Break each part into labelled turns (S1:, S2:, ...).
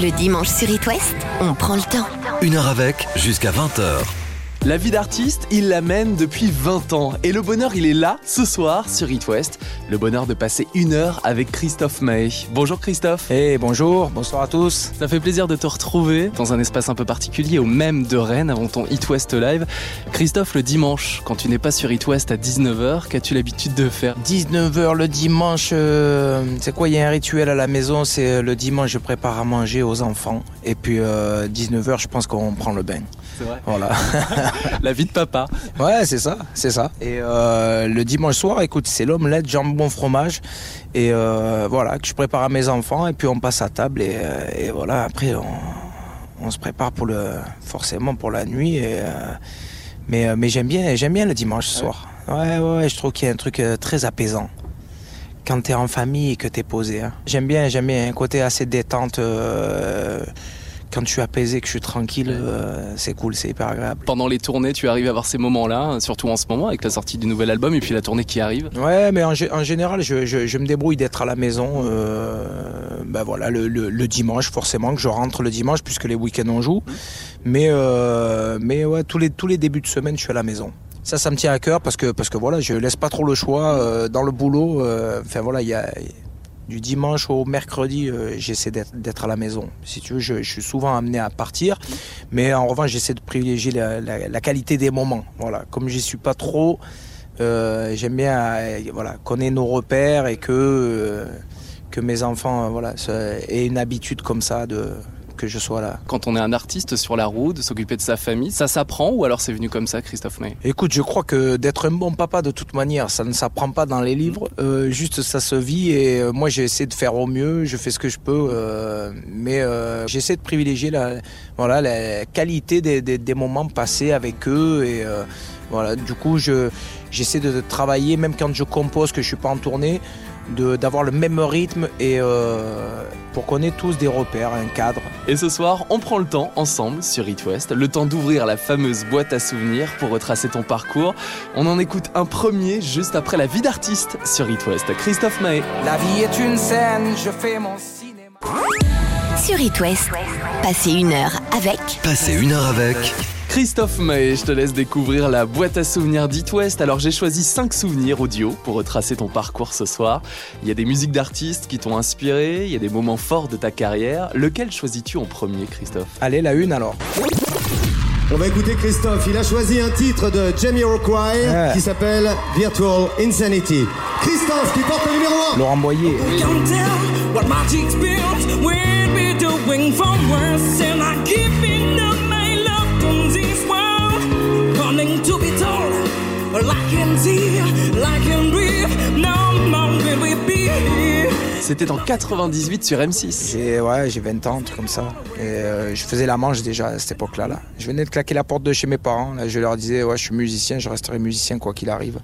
S1: Le dimanche sur It on prend le temps.
S2: Une heure avec, jusqu'à 20h.
S3: La vie d'artiste, il la mène depuis 20 ans. Et le bonheur, il est là, ce soir, sur It West. Le bonheur de passer une heure avec Christophe May. Bonjour Christophe.
S4: Et bonjour, bonsoir à tous.
S3: Ça fait plaisir de te retrouver dans un espace un peu particulier, au même de Rennes, avant ton It West Live. Christophe, le dimanche, quand tu n'es pas sur It West à 19h, qu'as-tu l'habitude de faire
S4: 19h le dimanche, euh, c'est quoi Il y a un rituel à la maison, c'est euh, le dimanche, je prépare à manger aux enfants. Et puis 19h, je pense qu'on prend le bain.
S3: C'est vrai.
S4: Voilà.
S3: La vie de papa.
S4: Ouais, c'est ça, c'est ça. Et euh, le dimanche soir, écoute, c'est l'omelette, jambon, fromage. Et euh, voilà, que je prépare à mes enfants. Et puis on passe à table. Et, euh, et voilà, après, on, on, se prépare pour le, forcément pour la nuit. Et, mais mais j'aime bien, j'aime bien le dimanche soir. Ouais, ouais, je trouve qu'il y a un truc très apaisant quand t'es en famille et que t'es posé. Hein. J'aime bien, j'aime bien un côté assez détente. Quand je suis apaisé, que je suis tranquille, euh, c'est cool, c'est hyper agréable.
S3: Pendant les tournées, tu arrives à avoir ces moments-là, surtout en ce moment avec la sortie du nouvel album et puis la tournée qui arrive.
S4: Ouais, mais en, en général, je, je, je, me débrouille d'être à la maison. Euh, ben voilà, le, le, le, dimanche, forcément, que je rentre le dimanche puisque les week-ends on joue. Mais euh, mais ouais, tous les tous les débuts de semaine, je suis à la maison. Ça, ça me tient à cœur parce que parce que voilà, je laisse pas trop le choix dans le boulot. Enfin voilà, il y a du dimanche au mercredi, euh, j'essaie d'être à la maison. Si tu veux, je, suis souvent amené à partir, mais en revanche, j'essaie de privilégier la, qualité des moments. Voilà, comme j'y suis pas trop, euh, j'aime bien euh, connaître nos repères et que mes enfants aient une habitude comme ça de que je sois là.
S3: Quand on est un artiste sur la route, s'occuper de sa famille, ça s'apprend ou alors c'est venu comme ça, Christophe May?
S4: Écoute, je crois que d'être un bon papa de toute manière, ça ne s'apprend pas dans les livres, euh, juste ça se vit et euh, moi j'essaie de faire au mieux, je fais ce que je peux, euh, mais j'essaie de privilégier la, voilà, la qualité des, des, des moments passés avec eux et voilà, du coup je j'essaie de travailler même quand je compose que je suis pas en tournée d'avoir le même rythme et euh, pour qu'on ait tous des repères, un cadre.
S3: Et ce soir, on prend le temps ensemble sur It West, le temps d'ouvrir la fameuse boîte à souvenirs pour retracer ton parcours. On en écoute un premier juste après la vie d'artiste sur It West. Christophe Mahé.
S4: La vie est une scène, je fais mon cinéma.
S1: Sur It West, passez une heure avec.
S2: Passez une heure avec.
S3: Christophe Mahé, je te laisse découvrir la boîte à souvenirs d'It West. Alors j'ai choisi 5 souvenirs audio pour retracer ton parcours ce soir. Il y a des musiques d'artistes qui t'ont inspiré, il y a des moments forts de ta carrière. Lequel choisis-tu en premier, Christophe?
S4: Allez, la une alors.
S5: On va écouter Christophe. Il a choisi un titre de Jamie Rockway
S4: Ouais.
S5: qui s'appelle Virtual Insanity. Christophe qui porte le numéro 1.
S4: Laurent Boyer.
S3: C'était en 98 sur M6.
S4: J'ai ouais, j'ai 20 ans, un truc comme ça. Et euh, je faisais la manche déjà à cette époque-là. Là. Je venais de claquer la porte de chez mes parents. Là, je leur disais, ouais, je suis musicien, je resterai musicien quoi qu'il arrive.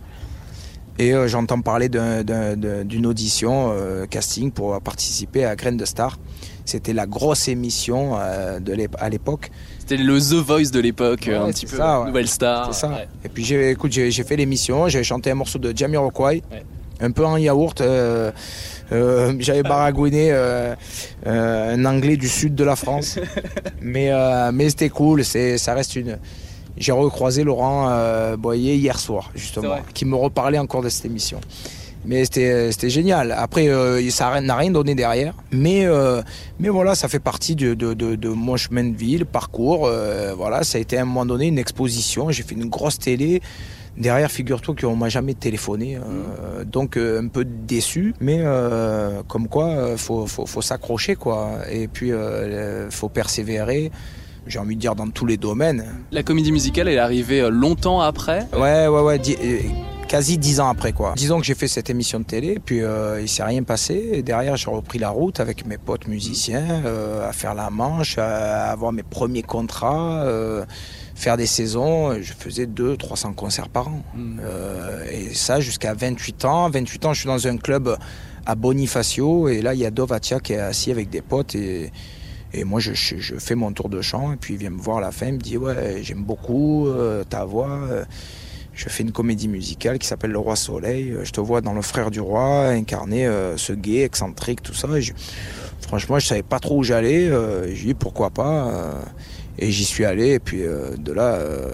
S4: Et euh, j'entends parler d'une audition euh, casting pour participer à Graines de Star. C'était la grosse émission euh, de à l'époque.
S3: C'était le The Voice de l'époque,
S4: Ouais,
S3: un petit peu
S4: ça, ouais.
S3: Nouvelle Star.
S4: C'est ça.
S3: Ouais.
S4: Et puis j'ai, écoute, j'ai, fait l'émission, j'ai chanté un morceau de Jamiroquai, un peu en yaourt. euh, euh, j'avais baragouiné euh, un anglais du sud de la France, mais mais c'était cool. C'est, ça reste une. J'ai recroisé Laurent Boyer hier soir justement, qui me reparlait encore de cette émission. Mais c'était, c'était génial. Après, euh, ça n'a rien donné derrière. Mais, euh, mais voilà, ça fait partie de, de, de, de mon chemin de vie, le parcours. euh, voilà, ça a été à un moment donné une exposition. J'ai fait une grosse télé. Derrière, figure-toi qu'on m'a jamais téléphoné, euh, donc euh, un peu déçu, mais euh, comme quoi, euh, faut, faut, faut s'accrocher, quoi. Et puis, euh, faut persévérer. J'ai envie de dire dans tous les domaines.
S3: La comédie musicale, elle est arrivée euh, longtemps après?
S4: Ouais, ouais, ouais, euh, quasi dix ans après, quoi. Disons que j'ai fait cette émission de télé, puis euh, il s'est rien passé. Et derrière, j'ai repris la route avec mes potes musiciens, euh, à faire la manche, à avoir mes premiers contrats, euh, faire des saisons. Je faisais 200, 300 concerts par an.
S3: Mm.
S4: Euh, et ça jusqu'à 28 ans. 28 ans, je suis dans un club à Bonifacio, et là, il y a Dovatia qui est assis avec des potes, et, et moi, je, je- je fais mon tour de chant, et puis il vient me voir à la fin, il me dit, ouais, j'aime beaucoup euh, ta voix. euh, Je fais une comédie musicale qui s'appelle Le Roi Soleil. Euh, Je te vois dans Le Frère du Roi incarner euh, ce gay excentrique, tout ça. Et je- franchement, je savais pas trop où j'allais. Euh, J'ai dit pourquoi pas. Et j'y suis allé. Et puis euh, de là, euh,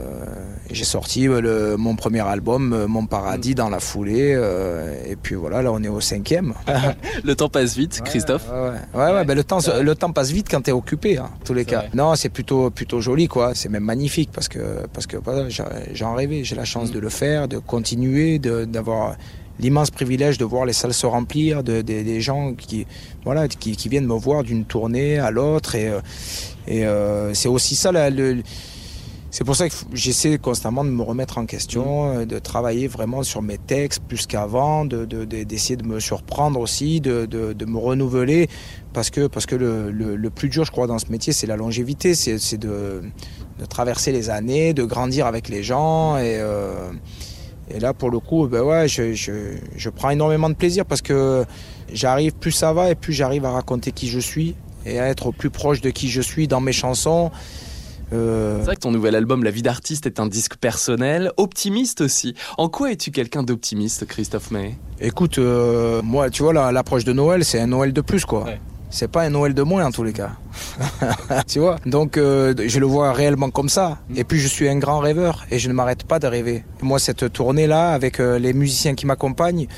S4: j'ai sorti euh, le- mon premier album, euh, Mon Paradis, dans la foulée. euh, et puis voilà, là on est au cinquième.
S3: Le temps passe vite, Christophe.
S4: Ouais, ouais, ouais, ouais, ben, le, temps, le temps passe vite quand t'es occupé, hein, en tous les cas.
S3: vrai.
S4: Non, c'est plutôt, plutôt joli, quoi. C'est même magnifique parce que, parce que voilà, j'en rêvais. J'ai la chance de le faire, de continuer, de- d'avoir l'immense privilège de voir les salles se remplir, de, des- des gens qui, voilà, qui, qui viennent me voir d'une tournée à l'autre. Et, euh, et euh, c'est aussi ça, la- le, c'est pour ça que j'essaie constamment de me remettre en question, euh, de travailler vraiment sur mes textes plus qu'avant, de, de- de- d'essayer de me surprendre aussi, de, me renouveler, parce que, parce que le, le- le plus dur, je crois, dans ce métier, c'est la longévité, c'est, c'est de, de traverser les années, de grandir avec les gens. Et, euh, et là, pour le coup, ben ouais, je, je, je prends énormément de plaisir parce que j'arrive, plus ça va, et plus j'arrive à raconter qui je suis et à être au plus proche de qui je suis dans mes chansons. Euh,
S3: C'est vrai que ton nouvel album La vie d'artiste est un disque personnel, optimiste aussi. En quoi es-tu quelqu'un d'optimiste, Christophe May?
S4: Écoute, euh, moi, tu vois, la- l'approche de Noël, c'est un Noël de plus, quoi.
S3: Ouais.
S4: C'est pas un Noël de moins, en tous les cas. tu vois? Donc, euh, je le vois réellement comme ça. Et puis, je suis un grand rêveur et je ne m'arrête pas de rêver. Moi, cette tournée-là, avec euh, les musiciens qui m'accompagnent,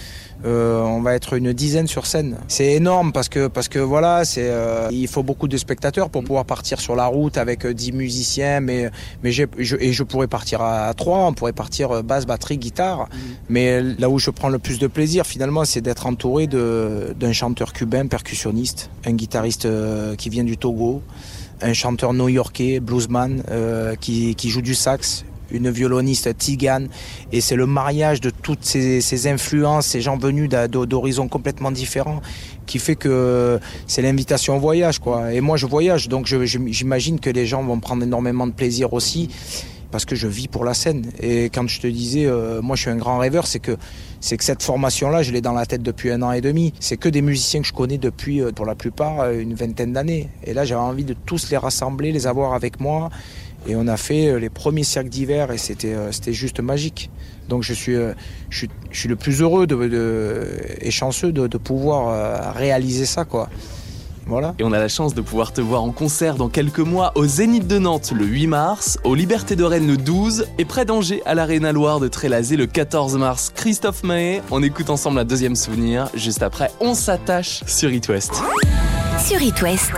S4: euh, on va être une dizaine sur scène. C'est énorme parce que, parce que voilà, c'est, euh, il faut beaucoup de spectateurs pour pouvoir partir sur la route avec euh, 10 musiciens, mais, mais j'ai- je, et je pourrais partir à, à 3, on pourrait partir euh, basse, batterie, guitare. Mais là où je prends le plus de plaisir, finalement, c'est d'être entouré de- d'un chanteur cubain percussionniste, un guitariste euh, qui vient du Togo, un chanteur new-yorkais, bluesman, euh, qui, qui joue du sax, une violoniste tigane. Et c'est le mariage de toutes ces, ces influences, ces gens venus d'horizons complètement différents, qui fait que c'est l'invitation au voyage. Quoi. Et moi, je voyage, donc j'imagine que les gens vont prendre énormément de plaisir aussi parce que je vis pour la scène. Et quand je te disais, euh, moi je suis un grand rêveur, c'est que c'est que cette formation-là, je l'ai dans la tête depuis un an et demi. C'est que des musiciens que je connais depuis, euh, pour la plupart, euh, une vingtaine d'années. Et là, j'avais envie de tous les rassembler, les avoir avec moi. Et on a fait euh, les premiers cercles d'hiver et c'était euh, c'était juste magique. Donc je suis, euh, je suis, je suis le plus heureux de, de- et chanceux de, de pouvoir réaliser ça. quoi. Voilà.
S3: Et on a la chance de pouvoir te voir en concert dans quelques mois au Zénith de Nantes le 8 mars, au Liberté de Rennes le 12 et près d'Angers à l'Arena Loire de Trélazé le 14 mars. Christophe Mahé, on écoute ensemble un deuxième souvenir. Juste après, on s'attache sur It West.
S1: Sur It West,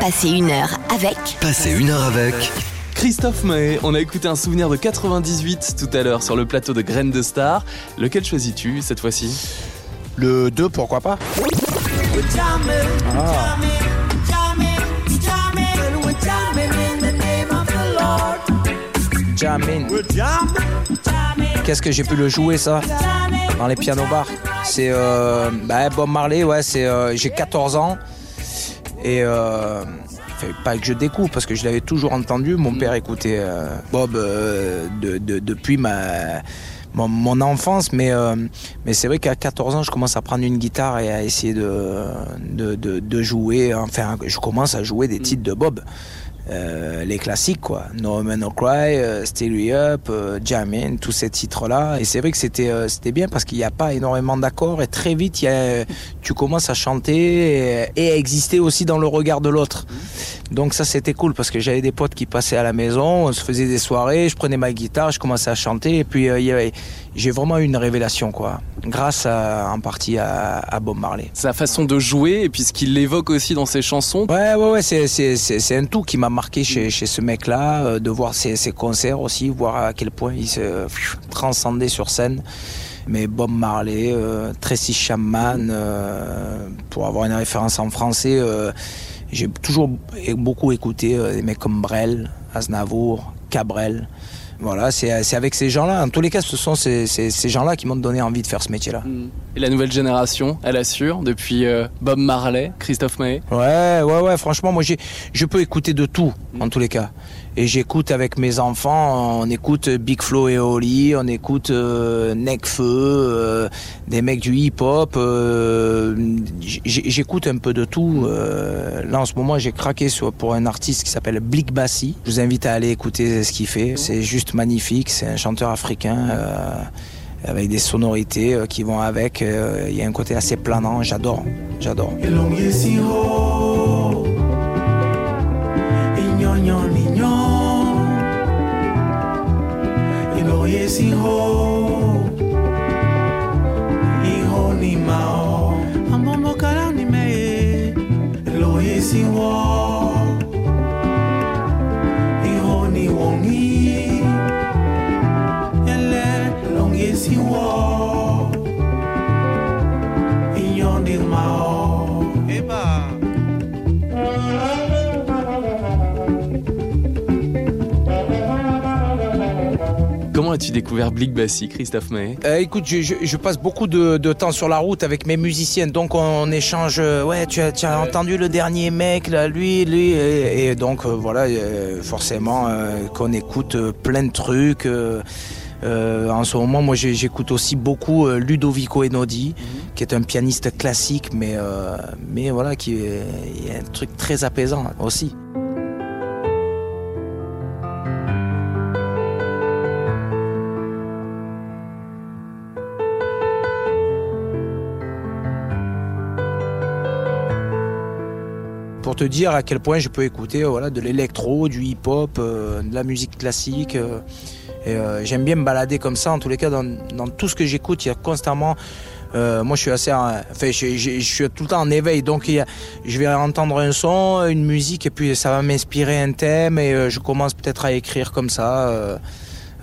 S1: passez une heure avec
S2: Passez une heure avec
S3: Christophe Mahé, on a écouté un souvenir de 98 tout à l'heure sur le plateau de Graines de Star. Lequel choisis-tu cette fois-ci?
S4: Le 2, pourquoi pas? Ah. Jamin. Qu'est-ce que j'ai pu le jouer ça? Dans les pianos bars C'est euh, bah, Bob Marley, ouais, c'est euh, j'ai 14 ans et euh, pas que je découvre parce que je l'avais toujours entendu. Mon père écoutait euh, Bob euh, de- de- depuis ma mon, mon enfance, mais euh, mais c'est vrai qu'à 14 ans, je commence à prendre une guitare et à essayer de de, de, de jouer. Enfin, je commence à jouer des titres de Bob. Euh, les classiques quoi, No Man No Cry, euh, Still You Up, euh, Jamin, tous ces titres-là. Et c'est vrai que c'était euh, c'était bien parce qu'il n'y a pas énormément d'accords et très vite y a, tu commences à chanter et, à exister aussi dans le regard de l'autre. Donc ça c'était cool parce que j'avais des potes qui passaient à la maison, on se faisait des soirées, je prenais ma guitare, je commençais à chanter et puis il y avait- j'ai vraiment eu une révélation quoi, grâce à, en partie à, à Bob Marley.
S3: Sa façon de jouer et puis ce qu'il évoque aussi dans ses chansons.
S4: Ouais, ouais, ouais, c'est, un tout qui m'a marqué chez, chez ce mec-là, euh, de voir ses, ses concerts aussi, voir à quel point il se transcendait sur scène. Mais Bob Marley, euh, Tracy Chapman, euh, pour avoir une référence en français, euh, j'ai toujours beaucoup écouté des mecs comme Brel, Aznavour, Cabrel. Voilà, c'est, avec ces gens-là. En tous les cas, ce sont ces, ces, ces gens-là qui m'ont donné envie de faire ce métier-là.
S3: Et la nouvelle génération, elle assure, depuis euh, Bob Marley, Christophe Mahé.
S4: Ouais, ouais, ouais, franchement, moi, j'ai, je peux écouter de tout, en tous les cas. Et j'écoute avec mes enfants, on écoute Big Flo et Oli, on écoute euh, Necfeu, euh, des mecs du hip-hop. euh, j'écoute un peu de tout. euh, là, en ce moment, j'ai craqué pour un artiste qui s'appelle Blick Bassi. Je vous invite à aller écouter ce qu'il fait. C'est juste magnifique. C'est un chanteur africain avec des sonorités qui vont avec. Il y a un côté assez planant. J'adore, j'adore.
S3: es
S6: hijo, hijo ni mao. ambo mo kala ni me, lo es hijo, hijo ni wongi, yele long es hijo.
S3: As-tu découvert Blick Bassi, Christophe Maé
S4: Euh, écoute, je, je- je passe beaucoup de, de temps sur la route avec mes musiciens, donc on, échange. euh, Ouais, tu as, tu as entendu le dernier mec, là, lui, lui, et, et donc euh, voilà, euh, forcément euh, qu'on écoute euh, plein de trucs. euh, euh, en ce moment, moi, j'écoute aussi beaucoup euh, Ludovico Einaudi, qui est un pianiste classique, mais euh, mais voilà, qui est, il y a un truc très apaisant aussi. Te dire à quel point je peux écouter euh, voilà, de l'électro, du hip-hop, euh, de la musique classique. euh, et j'aime bien me balader comme ça. En tous les cas, dans, dans tout ce que j'écoute, il y a constamment. moi, je suis assez, en- enfin, je, je- suis tout le temps en éveil, donc je vais entendre un son, une musique, et puis ça va m'inspirer un thème, et je commence peut-être à écrire comme ça.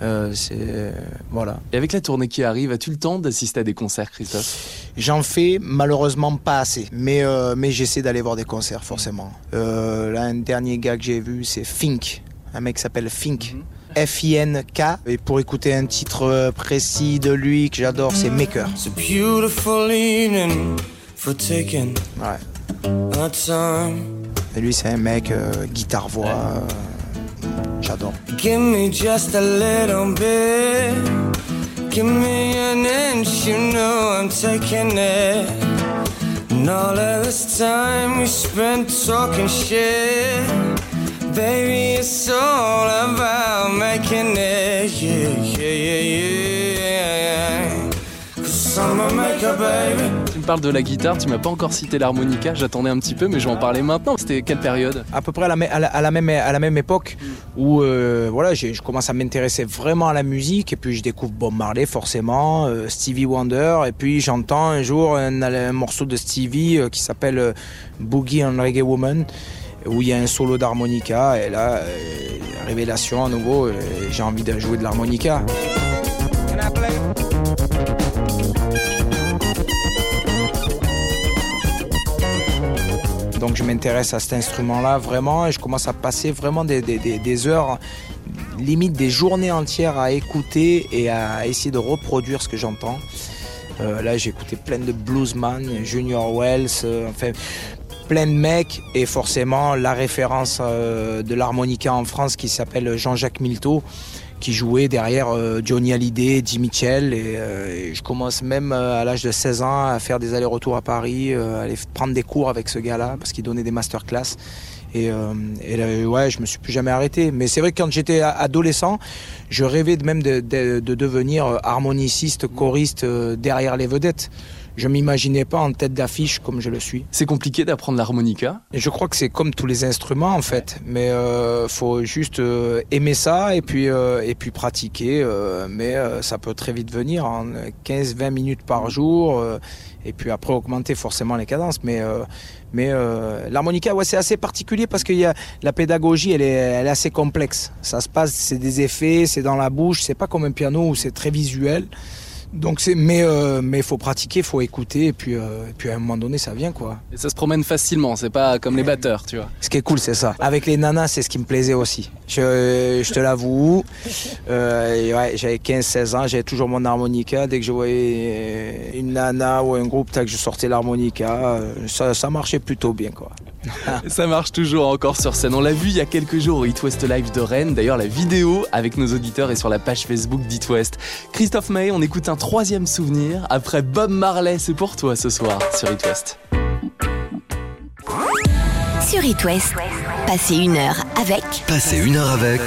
S4: Euh, c'est voilà.
S3: Et avec la tournée qui arrive, as-tu le temps d'assister à des concerts, Christophe?
S4: J'en fais malheureusement pas assez, mais, euh, mais j'essaie d'aller voir des concerts forcément. Euh, là, un dernier gars que j'ai vu, c'est Fink, un mec qui s'appelle Fink. F-I-N-K. Et pour écouter un titre euh, précis de lui que j'adore, c'est Maker.
S7: It's a beautiful evening for taking
S4: Ouais. Et lui, c'est un mec euh, guitare-voix. euh, j'adore.
S7: Give me just a little bit. Give me an inch, you know I'm taking it. And all of this time we spent talking shit. Baby, it's all about making it. Yeah, yeah, yeah, yeah. Cause I'm a maker, baby.
S3: Parles de la guitare, tu m'as pas encore cité l'harmonica, j'attendais un petit peu, mais je vais en parler maintenant. C'était quelle période?
S4: À peu près à la, mê- à la- à la même, à la même époque où euh, voilà, je commence à m'intéresser vraiment à la musique et puis je découvre Bob Marley forcément, euh, Stevie Wonder et puis j'entends un jour un, un morceau de Stevie euh, qui s'appelle euh, Boogie on Reggae Woman où il y a un solo d'harmonica et là, euh, révélation à nouveau, euh, j'ai envie de jouer de l'harmonica. Donc je m'intéresse à cet instrument-là vraiment et je commence à passer vraiment des, heures, limite des journées entières à écouter et à essayer de reproduire ce que j'entends. Euh, là j'ai écouté plein de bluesman, Junior Wells, euh, enfin plein de mecs et forcément la référence euh, de l'harmonica en France qui s'appelle Jean-Jacques Milteau qui jouait derrière euh, Johnny Hallyday, Eddie Mitchell et, euh, je commence même euh, à l'âge de 16 ans à faire des allers-retours à Paris, euh, aller prendre des cours avec ce gars-là parce qu'il donnait des masterclass et, et là, ouais, je me suis plus jamais arrêté. Mais c'est vrai que quand j'étais adolescent, je rêvais même de, de- de devenir harmoniciste, choriste derrière les vedettes. Je m'imaginais pas en tête d'affiche comme je le suis.
S3: C'est compliqué d'apprendre l'harmonica.
S4: Et je crois que c'est comme tous les instruments en fait, mais euh, faut juste euh, aimer ça et puis euh, et puis pratiquer. euh, mais euh, ça peut très vite venir en 15-20 minutes par jour et puis après augmenter forcément les cadences. Mais euh, mais euh, l'harmonica, ouais, c'est assez particulier parce que y a, la pédagogie, elle est, elle est assez complexe. Ça se passe, c'est des effets, c'est dans la bouche, c'est pas comme un piano où c'est très visuel. Donc c'est mais euh, mais faut pratiquer, faut écouter et puis euh, et puis à un moment donné ça vient quoi.
S3: Et ça se promène facilement, c'est pas comme les batteurs, tu vois.
S4: Ce qui est cool, c'est ça. Avec les nanas, c'est ce qui me plaisait aussi. Je, je te l'avoue. Euh, ouais, j'avais 15-16 ans, j'avais toujours mon harmonica. Dès que je voyais une nana ou un groupe, je sortais l'harmonica. Euh, Ça, ça marchait plutôt bien, quoi.
S3: Ça marche toujours encore sur scène. On l'a vu il y a quelques jours au It West Live de Rennes. D'ailleurs, la vidéo avec nos auditeurs est sur la page Facebook d'It West. Christophe Maé, on écoute un troisième souvenir. Après Bob Marley, c'est pour toi ce soir sur It West.
S1: Sur It West, passez une heure avec
S2: Passez une heure avec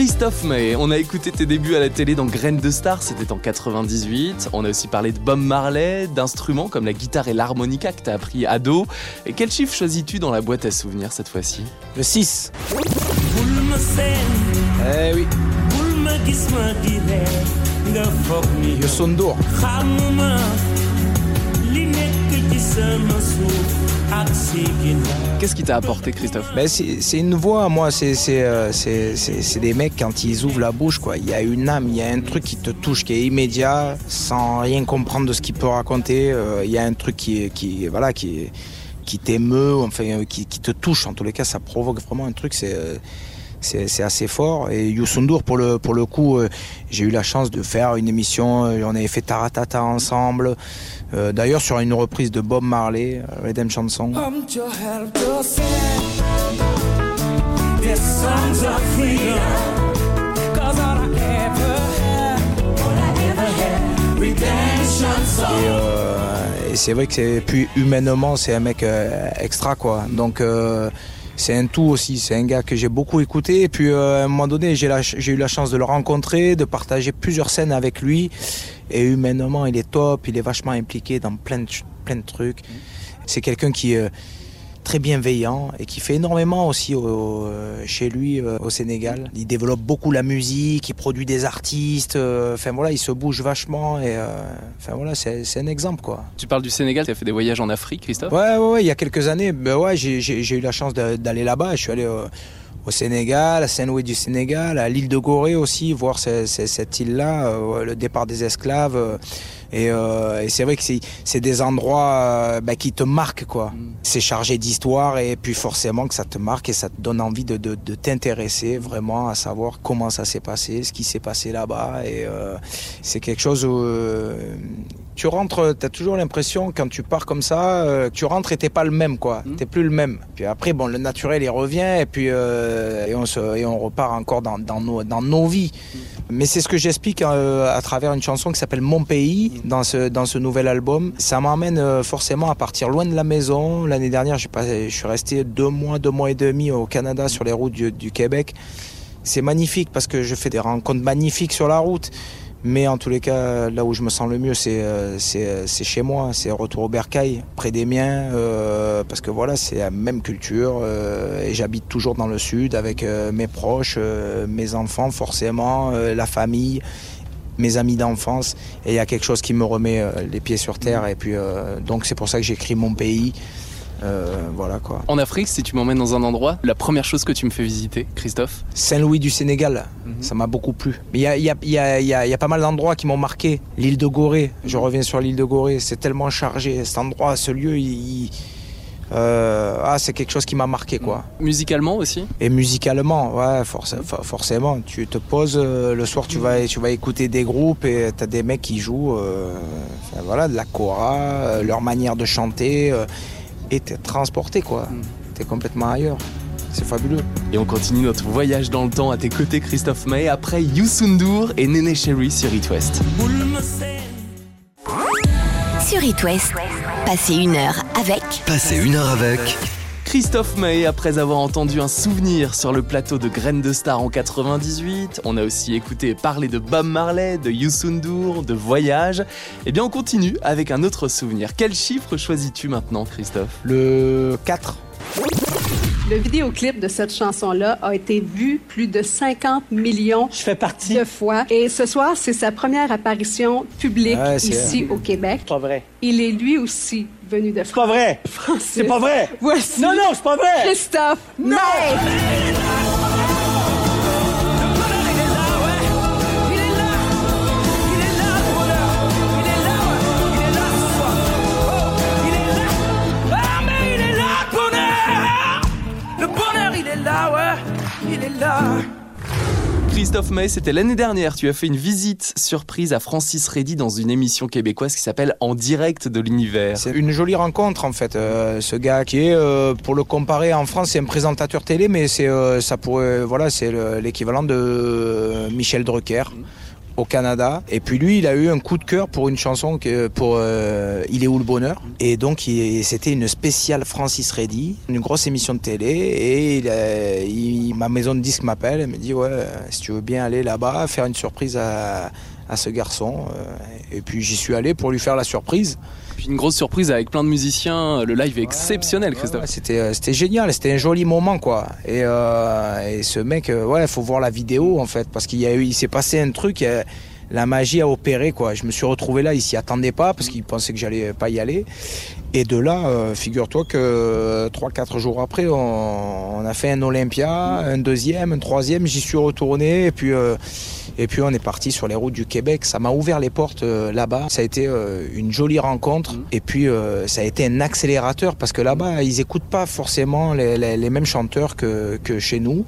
S3: Christophe May, on a écouté tes débuts à la télé dans Graines de Star, c'était en 98. On a aussi parlé de Bob Marley, d'instruments comme la guitare et l'harmonica que t'as appris ado. Et quel chiffre choisis-tu dans la boîte à souvenirs cette fois-ci?
S4: Le 6.
S8: bul ma seen
S4: Eh oui,
S8: bul ma gis
S3: Qu'est-ce qui t'a apporté Christophe
S4: Ben, c'est une voix, moi, euh, c'est- des mecs quand ils ouvrent la bouche, quoi. Il y a une âme, il y a un truc qui te touche, qui est immédiat, sans rien comprendre de ce qu'il peut raconter. Euh, Il y a un truc qui, qui voilà, qui, qui t'émeut, enfin, euh, qui, te touche. En tous les cas, ça provoque vraiment un truc. C'est c'est assez fort. Et Youssou N'Dour, pour le, pour le coup, j'ai eu la chance de faire une émission. On avait fait Taratata ensemble. Euh, D'ailleurs, sur une reprise de Bob Marley, euh, Redemption Song. Et, euh, et c'est vrai que c'est puis humainement c'est un mec euh, extra quoi. Donc euh, c'est un tout aussi. C'est un gars que j'ai beaucoup écouté. Et puis euh, à un moment donné j'ai eu la chance de le rencontrer, de partager plusieurs scènes avec lui. Et humainement il est top. Il est vachement impliqué dans plein de plein de trucs. C'est quelqu'un qui euh, très bienveillant et qui fait énormément aussi au- euh, chez lui euh, au Sénégal. Il développe beaucoup la musique, il produit des artistes. Enfin voilà, il se bouge vachement et enfin voilà, c'est c'est un exemple quoi.
S3: Tu parles du Sénégal, tu as fait des voyages en Afrique Christophe?
S4: Ouais, ouais, ouais, il y a quelques années, ben ouais, j'ai- eu la chance d'aller là-bas. Je suis allé euh, au Sénégal, à Saint-Louis du Sénégal, à l'île de Gorée aussi, voir ce- ce- cette île-là, euh, le départ des esclaves. Et, euh, et c'est vrai que c'est c'est des endroits euh, ben, qui te marquent, quoi. C'est chargé d'histoire et puis forcément que ça te marque et ça te donne envie de, de, de t'intéresser vraiment à savoir comment ça s'est passé, ce qui s'est passé là-bas. Et euh, c'est quelque chose où euh, tu rentres, tu as toujours l'impression quand tu pars comme ça, euh, tu rentres et t'es pas le même, quoi. T'es plus le même. Puis après, bon, le naturel, il revient et puis euh, et on, se, et on repart encore dans, dans, nos, dans nos vies. Mais c'est ce que j'explique euh, à travers une chanson qui s'appelle Mon pays dans ce, dans ce nouvel album. Ça m'emmène euh, forcément à partir loin de la maison. L'année dernière, je suis resté deux mois, deux mois et demi au Canada sur les routes du, Québec. C'est magnifique parce que je fais des rencontres magnifiques sur la route. Mais en tous les cas, là où je me sens le mieux, c'est euh, euh, chez moi, c'est retour au bercail, près des miens, parce que voilà, c'est la même culture et j'habite toujours dans le sud avec mes proches, mes enfants forcément, la famille, mes amis d'enfance. Et il y a quelque chose qui me remet euh, les pieds sur terre. Et puis euh, donc c'est pour ça que j'écris mon pays. Euh, voilà quoi.
S3: En Afrique, si tu m'emmènes dans un endroit, la première chose que tu me fais visiter, Christophe
S4: Saint-Louis du Sénégal, ça m'a beaucoup plu. Mais il y y y y a- il y a pas mal d'endroits qui m'ont marqué. L'île de Gorée, je reviens sur l'île de Gorée, c'est tellement chargé. Cet endroit, ce lieu, il, il- euh, ah, c'est quelque chose qui m'a marqué quoi.
S3: Musicalement aussi?
S4: Et musicalement, ouais, forc- for- forcément. Tu te poses euh, le soir, tu vas, tu vas écouter des groupes et t'as des mecs qui jouent, euh, enfin, voilà, de la kora, euh, leur manière de chanter, euh, et t'es transporté quoi. T'es complètement ailleurs. C'est fabuleux.
S3: Et on continue notre voyage dans le temps à tes côtés, Christophe May, après Youssou N'Dour et Néné Chéri sur It West.
S1: Sur It West, passez une heure avec
S2: Passez une heure avec
S3: Christophe May, après avoir entendu un souvenir sur le plateau de Graines de Star en 98, on a aussi écouté parler de Bob Marley, de Youssou N'Dour, de voyage. Eh bien, on continue avec un autre souvenir. Quel chiffre choisis-tu maintenant, Christophe?
S4: Le 4.
S9: Le vidéoclip de cette chanson-là a été vu plus de 50 millions
S10: Je fais partie.
S9: de fois. Et ce soir, c'est sa première apparition publique
S4: c'est-
S9: ici au Québec.
S10: Pas vrai.
S9: Il est lui aussi venu de
S10: C'est pas
S9: France.
S10: vrai. C'est pas vrai.
S9: Voici
S10: Non, non, c'est pas vrai.
S9: Christophe May.
S3: Christophe May, c'était l'année dernière. Tu as fait une visite surprise à Francis Reddy dans une émission québécoise qui s'appelle En direct de l'univers.
S4: C'est une jolie rencontre en fait. Euh, ce gars qui est, euh, pour le comparer en France, c'est un présentateur télé, mais c'est euh, ça pourrait, voilà, c'est le- l'équivalent de Michel Drucker au Canada. Et puis lui, il a eu un coup de cœur pour une chanson que, pour euh, Il est où le bonheur? Et donc c'était une spéciale Francis Reddy, une grosse émission de télé. Et il, euh, il- ma maison de disques m'appelle et me dit ouais, euh, si tu veux bien aller là-bas, faire une surprise à, à ce garçon. Et puis j'y suis allé pour lui faire la surprise.
S3: Puis une grosse surprise avec plein de musiciens. Le live est exceptionnel, Christophe.
S4: Ouais, c'était euh, c'était génial, c'était un joli moment quoi. Et, euh, et ce mec, euh, ouais, faut voir la vidéo en fait, parce qu'il y a eu, il s'est passé un truc, la magie a opéré quoi. Je me suis retrouvé là, il s'y attendait pas parce qu'il pensait que j'allais pas y aller. Et de là, euh, figure-toi que 3-4 jours après, on, on a fait un Olympia, un deuxième, un troisième, j'y suis retourné et puis euh, et puis on est parti sur les routes du Québec. Ça m'a ouvert les portes euh, là-bas. Ça a été euh, une jolie rencontre. Et puis euh, ça a été un accélérateur parce que là-bas, ils écoutent pas forcément les, les- les mêmes chanteurs que, que chez nous.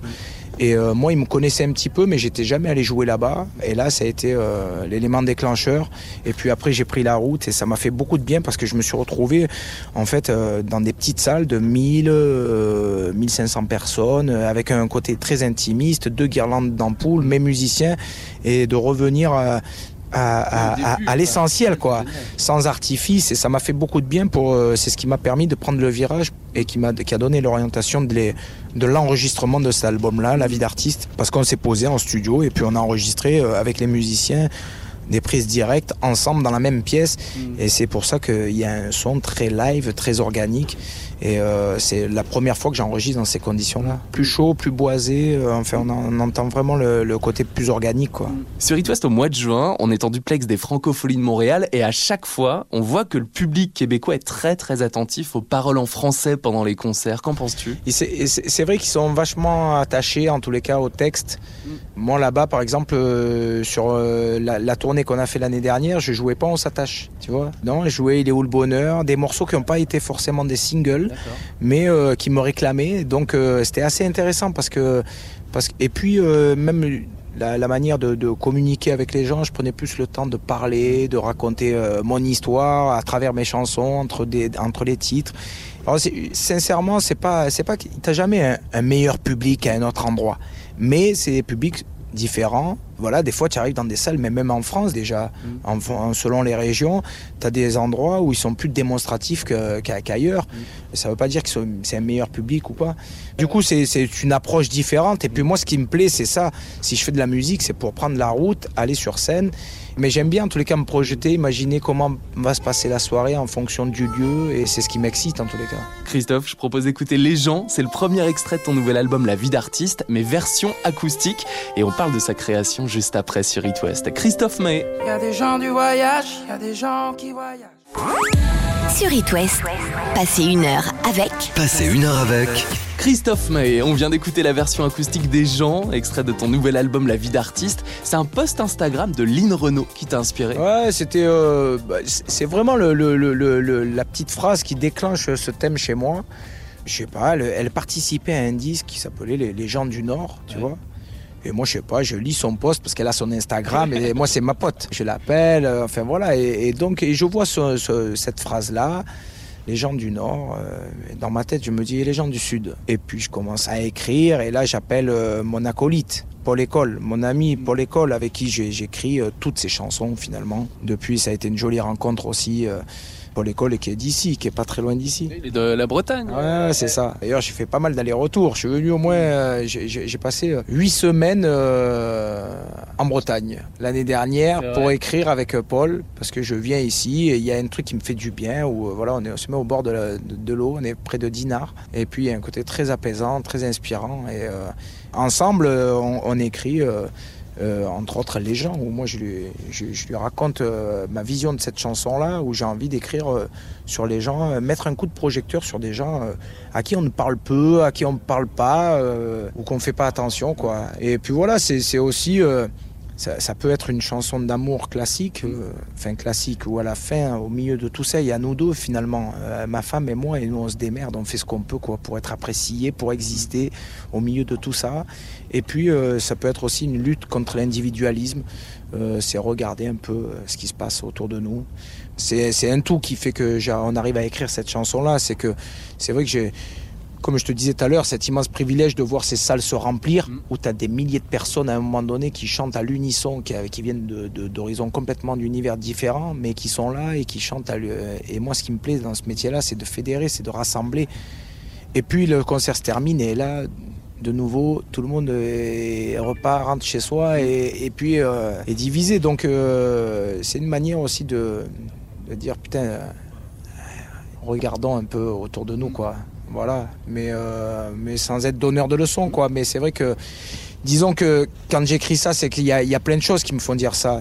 S4: Et euh, moi, ils me connaissaient un petit peu, mais j'étais jamais allé jouer là-bas. Et là, ça a été euh, l'élément déclencheur. Et puis après, j'ai pris la route et ça m'a fait beaucoup de bien parce que je me suis retrouvé en fait euh, dans des petites salles de 1000, euh, 1500 personnes, avec un côté très intimiste, deux guirlandes d'ampoules, mes musiciens, et de revenir à, à, à- à- à l'essentiel, quoi, sans artifice. Et ça m'a fait beaucoup de bien pour. euh, c'est ce qui m'a permis de prendre le virage et qui m'a qui a donné l'orientation de les- de l'enregistrement de cet album-là, La vie d'artiste, parce qu'on s'est posé en studio et puis on a enregistré euh, avec les musiciens des prises directes ensemble dans la même pièce et c'est pour ça qu'il y a un son très live, très organique et euh, c'est la première fois que j'enregistre dans ces conditions-là. Plus chaud, plus boisé, euh, enfin on, en- on entend vraiment le, le côté plus organique quoi.
S3: Sur It West, au mois de juin, on est en duplex des Francopholies de Montréal et à chaque fois, on voit que le public québécois est très très attentif aux paroles en français pendant les concerts. Qu'en penses-tu?
S4: C'est- vrai qu'ils sont vachement attachés, en tous les cas, au texte. Moi, là-bas, par exemple, euh, sur la, la tournée qu'on a fait l'année dernière, je jouais pas On s'attache, tu vois. Non, je jouais Il est où le bonheur, des morceaux qui n'ont pas été forcément des singles, mais euh, qui me réclamaient. Donc, euh, c'était assez intéressant parce que. Parce, et puis, euh, même. La, manière de, communiquer avec les gens, je prenais plus le temps de parler, de raconter mon histoire à travers mes chansons, entre, les titres. Alors, sincèrement, c'est pas, c'est pas, t'as jamais un, un meilleur public à un autre endroit, mais c'est des publics différents. Voilà, des fois, tu arrives dans des salles, mais même en France déjà, en, en- selon les régions, tu as des endroits où ils sont plus démonstratifs qu'ailleurs. Ça veut pas dire que c'est un meilleur public ou pas. Du coup, c'est une approche différente. Et puis moi, ce qui me plaît, c'est ça. Si je fais de la musique, c'est pour prendre la route, aller sur scène. Mais j'aime bien, en tous les cas, me projeter, imaginer comment va se passer la soirée en fonction du lieu. Et c'est ce qui m'excite, en tous les cas.
S3: Christophe, je propose d'écouter Les gens. C'est le premier extrait de ton nouvel album La vie d'artiste, mais version acoustique. Et on parle de sa création juste après sur It West. Christophe May.
S7: Y a des gens du voyage, y a des gens qui voyagent.
S1: Sur It West, passez une heure avec
S2: Passez une heure avec
S3: Christophe May, on vient d'écouter la version acoustique des gens, extrait de ton nouvel album La vie d'artiste. C'est un post Instagram de Lynn Renault qui t'a inspiré.
S4: Ouais, c'était. euh, bah, c'est vraiment le, le- le- le- le- la petite phrase qui déclenche ce thème chez moi. Je sais pas, elle, elle participait à un disque qui s'appelait Les Légendes du Nord, tu vois. Et moi, je sais pas, je lis son post parce qu'elle a son Instagram et moi, c'est ma pote. Je l'appelle, euh, enfin voilà. Et, donc, et je vois ce- ce- cette phrase-là, les gens du Nord. euh, dans ma tête, je me dis les gens du Sud? Et puis, je commence à écrire et là, j'appelle euh, mon acolyte. Paul École, mon ami Paul École, avec qui j'écris toutes ces chansons finalement. Depuis, ça a été une jolie rencontre aussi. Paul École qui est d'ici, qui est pas très loin d'ici.
S3: Il est de la Bretagne.
S4: Ouais, c'est ça. D'ailleurs, j'ai fait pas mal d'allers-retours. Je suis venu au moins, euh, j'ai- passé euh, huit semaines euh, en Bretagne l'année dernière pour écrire avec Paul, parce que je viens ici et il y a un truc qui me fait du bien. Où voilà, on, est, on se met au bord de la- de, de l'eau, on est près de Dinard, et puis il y a un côté très apaisant, très inspirant. Et euh, ensemble, on, on écrit. Euh, entre autres les gens, où moi je lui, je, lui raconte euh, ma vision de cette chanson-là, où j'ai envie d'écrire euh, sur les gens, mettre un coup de projecteur sur des gens à qui on ne parle peu, à qui on ne parle pas, ou qu'on ne fait pas attention. quoi. Et puis voilà, c'est aussi... ça, peut être une chanson d'amour classique, enfin classique, où à la fin, au milieu de tout ça, il y a nous deux finalement, ma femme et moi, et nous on se démerde, on fait ce qu'on peut quoi, pour être apprécié, pour exister au milieu de tout ça. Et puis euh, ça peut être aussi une lutte contre l'individualisme, Euh, c'est regarder un peu euh, ce qui se passe autour de nous. C'est un tout qui fait que on arrive à écrire cette chanson-là, c'est que c'est vrai que j'ai comme je te disais tout à l'heure, cet immense privilège de voir ces salles se remplir, où tu as des milliers de personnes à un moment donné qui chantent à l'unisson, qui, qui viennent de- de- d'horizons complètement d'univers différents, mais qui sont là et qui chantent à Et moi, ce qui me plaît dans ce métier-là, c'est de fédérer, c'est de rassembler. Et puis le concert se termine et là, de nouveau, tout le monde repart, rentre chez soi et, puis euh, est divisé. Donc euh, c'est une manière aussi de, dire putain, euh, regardons un peu autour de nous, quoi. Voilà, mais, sans être donneur de leçons, quoi. Mais c'est vrai que, disons que quand j'écris ça, c'est qu'il y a, plein de choses qui me font dire ça.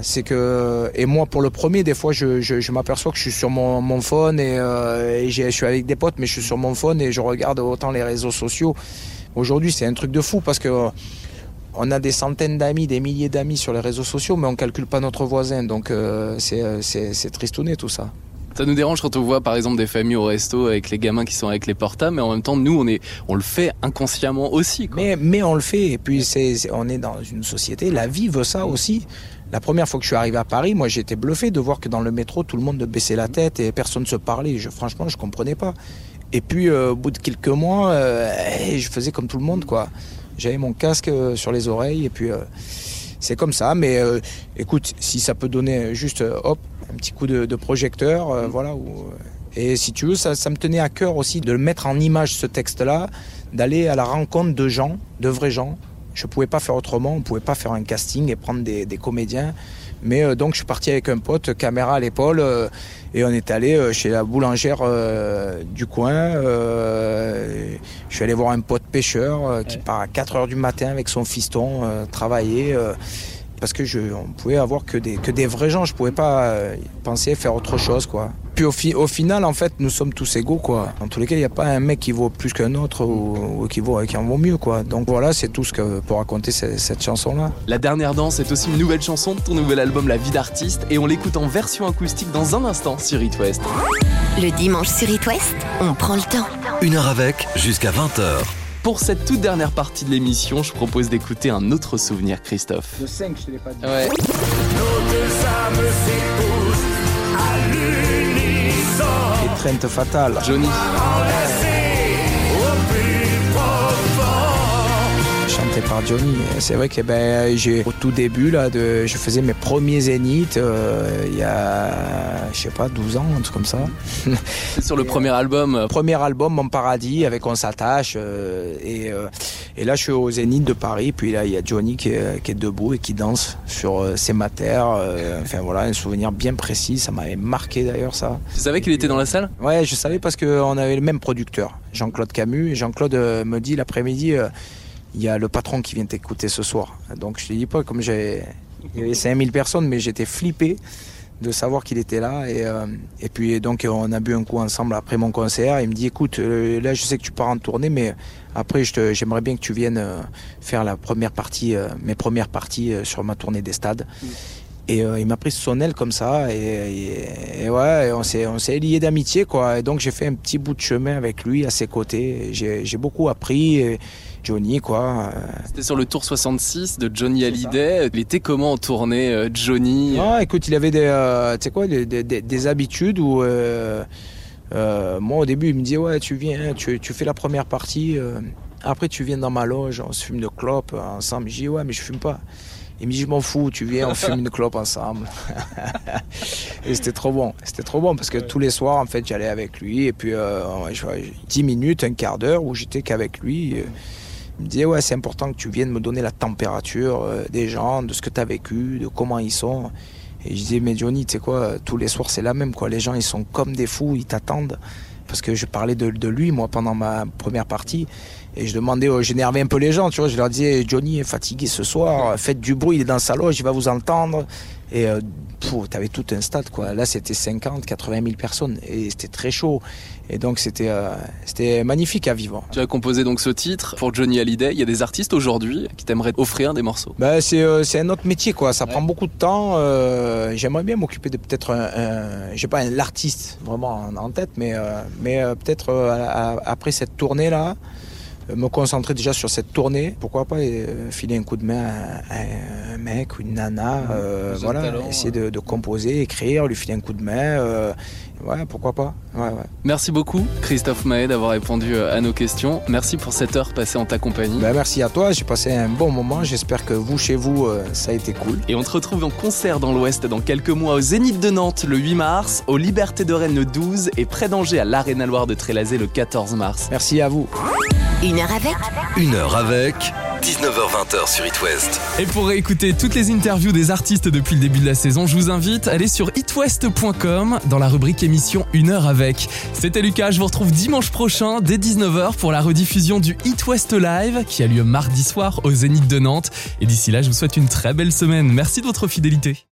S4: Et moi, pour le premier, des fois, je, m'aperçois que je suis sur mon, mon phone et, et je suis avec des potes, mais je suis sur mon phone et je regarde autant les réseaux sociaux. Aujourd'hui, c'est un truc de fou parce que euh, on a des centaines d'amis, des milliers d'amis sur les réseaux sociaux, mais on calcule pas notre voisin. Donc, euh, c'est, euh, tristouné tout ça.
S3: Ça nous dérange quand on voit par exemple des familles au resto avec les gamins qui sont avec les portables, mais en même temps, nous, on, est, on le fait inconsciemment aussi. Quoi.
S4: Mais, mais on le fait, et puis c'est- on est dans une société, la vie veut ça aussi. La première fois que je suis arrivé à Paris, moi j'étais bluffé de voir que dans le métro, tout le monde baissait la tête et personne ne se parlait. Je, franchement, je comprenais pas. Et puis, euh, au bout de quelques mois, euh, je faisais comme tout le monde, quoi. J'avais mon casque euh, sur les oreilles, et puis euh, c'est comme ça. Mais écoute, si ça peut donner juste, hop, un petit coup de, de projecteur, euh, voilà. et si tu veux, ça, ça me tenait à cœur aussi de le mettre en image, ce texte-là, d'aller à la rencontre de gens, de vrais gens. Je pouvais pas faire autrement, on pouvait pas faire un casting et prendre des, des comédiens. Mais euh, donc je suis parti avec un pote, caméra à l'épaule, euh, et on est allé euh, chez la boulangère euh, du coin. euh, je suis allé voir un pote pêcheur euh, qui part à 4 heures du matin avec son fiston euh, travailler. euh, parce que je, on pouvait avoir que des, que des vrais gens, je pouvais pas penser faire autre chose quoi. Puis au, fi- au final en fait nous sommes tous égaux quoi. En tous les cas il n'y a pas un mec qui vaut plus qu'un autre ou, ou qui, vaut, qui en vaut mieux quoi. Donc voilà c'est tout ce que pour raconter cette, cette chanson là.
S3: La dernière danse est aussi une nouvelle chanson de ton nouvel album La vie d'artiste et on l'écoute en version acoustique dans un instant sur It West.
S1: Le dimanche sur It West, on prend le temps.
S2: Une heure avec, jusqu'à 20h.
S3: Pour cette toute dernière partie de l'émission, je propose d'écouter un autre souvenir, Christophe.
S4: Le 5 je te l'ai pas dit.
S3: Ouais.
S4: Étreinte fatale.
S3: Johnny.
S4: Chanté par Johnny. C'est vrai que ben, j'ai au tout début là, de, je faisais mes premiers zéniths euh, il y a je sais pas 12 ans, un truc comme ça.
S3: Sur le premier album. euh,
S4: Premier album Mon Paradis avec On s'attache euh, et, euh, et là je suis au Zénith de Paris puis là il y a Johnny qui est, qui est debout et qui danse sur ses matères. enfin voilà un souvenir bien précis, ça m'avait marqué d'ailleurs ça.
S3: Tu savais qu'il était dans la salle?
S4: Ouais, je savais parce qu'on avait le même producteur, Jean-Claude Camus. Et Jean-Claude me dit l'après-midi, il y a le patron qui vient t'écouter ce soir. Donc je te dis pas, comme j'ai, il y avait 5000 personnes, mais j'étais flippé de savoir qu'il était là. Et, euh, et puis donc on a bu un coup ensemble après mon concert. Il me dit, écoute, euh, là je sais que tu pars en tournée, mais après j'aimerais bien que tu viennes euh, faire la première partie, euh, mes premières parties sur ma tournée des stades. Et il m'a pris son aile comme ça, et, et- et ouais, on s'est, on s'est liés d'amitié, quoi. Et donc j'ai fait un petit bout de chemin avec lui à ses côtés. J'ai, j'ai beaucoup appris. Johnny, quoi. euh,
S3: C'était sur le tour 66 de Johnny Hallyday. Il était comment en tournée, euh, Johnny
S4: Non, écoute, il avait des, euh, tu sais quoi, des, des- des- des habitudes où, euh, euh, moi au début, il me disait ouais, tu viens, tu, tu fais la première partie, euh, après tu viens dans ma loge, on se fume de clopes ensemble. Je dis ouais, mais je fume pas. Il me dit je m'en fous, tu viens, on fume une clope ensemble. et c'était trop bon, c'était trop bon parce que tous les soirs en fait j'allais avec lui et puis euh, ouais, je- 10 minutes, un quart d'heure où j'étais qu'avec lui. euh, il me disait ouais c'est important que tu viennes me donner la température euh, des gens, de ce que tu as vécu, de comment ils sont. Et je disais mais Johnny tu sais quoi, euh, tous les soirs c'est la même quoi, les gens ils sont comme des fous, ils t'attendent. Parce que je parlais de, lui moi pendant ma première partie et je demandais, euh, j'énervais un peu les gens, tu vois, je leur disais Johnny est fatigué ce soir, faites du bruit, il est dans sa loge, il va vous entendre. Et pff, t'avais tout un stade quoi. Là c'était 50, 80 000 personnes et c'était très chaud. Et donc c'était euh, c'était magnifique à vivre.
S3: Tu as composé donc ce titre pour Johnny Hallyday. Il y a des artistes aujourd'hui qui t'aimeraient offrir des morceaux.
S4: Bah, c'est euh, c'est un autre métier quoi, ça prend beaucoup de temps. euh, J'aimerais bien m'occuper de peut-être un, un j'ai pas l'artiste vraiment en, en tête, mais mais peut-être après cette tournée là, me concentrer déjà sur cette tournée. Pourquoi pas filer un coup de main à, un mec ou une nana, euh, voilà,
S3: talent,
S4: essayer de, de composer, écrire, lui filer un coup de main. euh, ouais, pourquoi pas. Ouais, ouais.
S3: Merci beaucoup, Christophe Mahé, d'avoir répondu euh, à nos questions. Merci pour cette heure passée en ta compagnie.
S4: Ben, merci à toi, j'ai passé un bon moment. J'espère que vous, chez vous, euh, ça a été cool.
S3: Et on te retrouve en concert dans l'Ouest dans quelques mois au Zénith de Nantes le 8 mars, au Liberté de Rennes le 12 et près d'Angers à l'Arena Loire de Trélazé le 14 mars.
S4: Merci à vous.
S1: Une heure avec
S2: Une heure avec 19h20 sur It.
S3: Et pour réécouter toutes les interviews des artistes depuis le début de la saison, je vous invite à aller sur itwest.com dans la rubrique émission Une heure avec. C'était Lucas, je vous retrouve dimanche prochain dès 19h pour la rediffusion du It West Live qui a lieu mardi soir au Zénith de Nantes. Et d'ici là, je vous souhaite une très belle semaine. Merci de votre fidélité.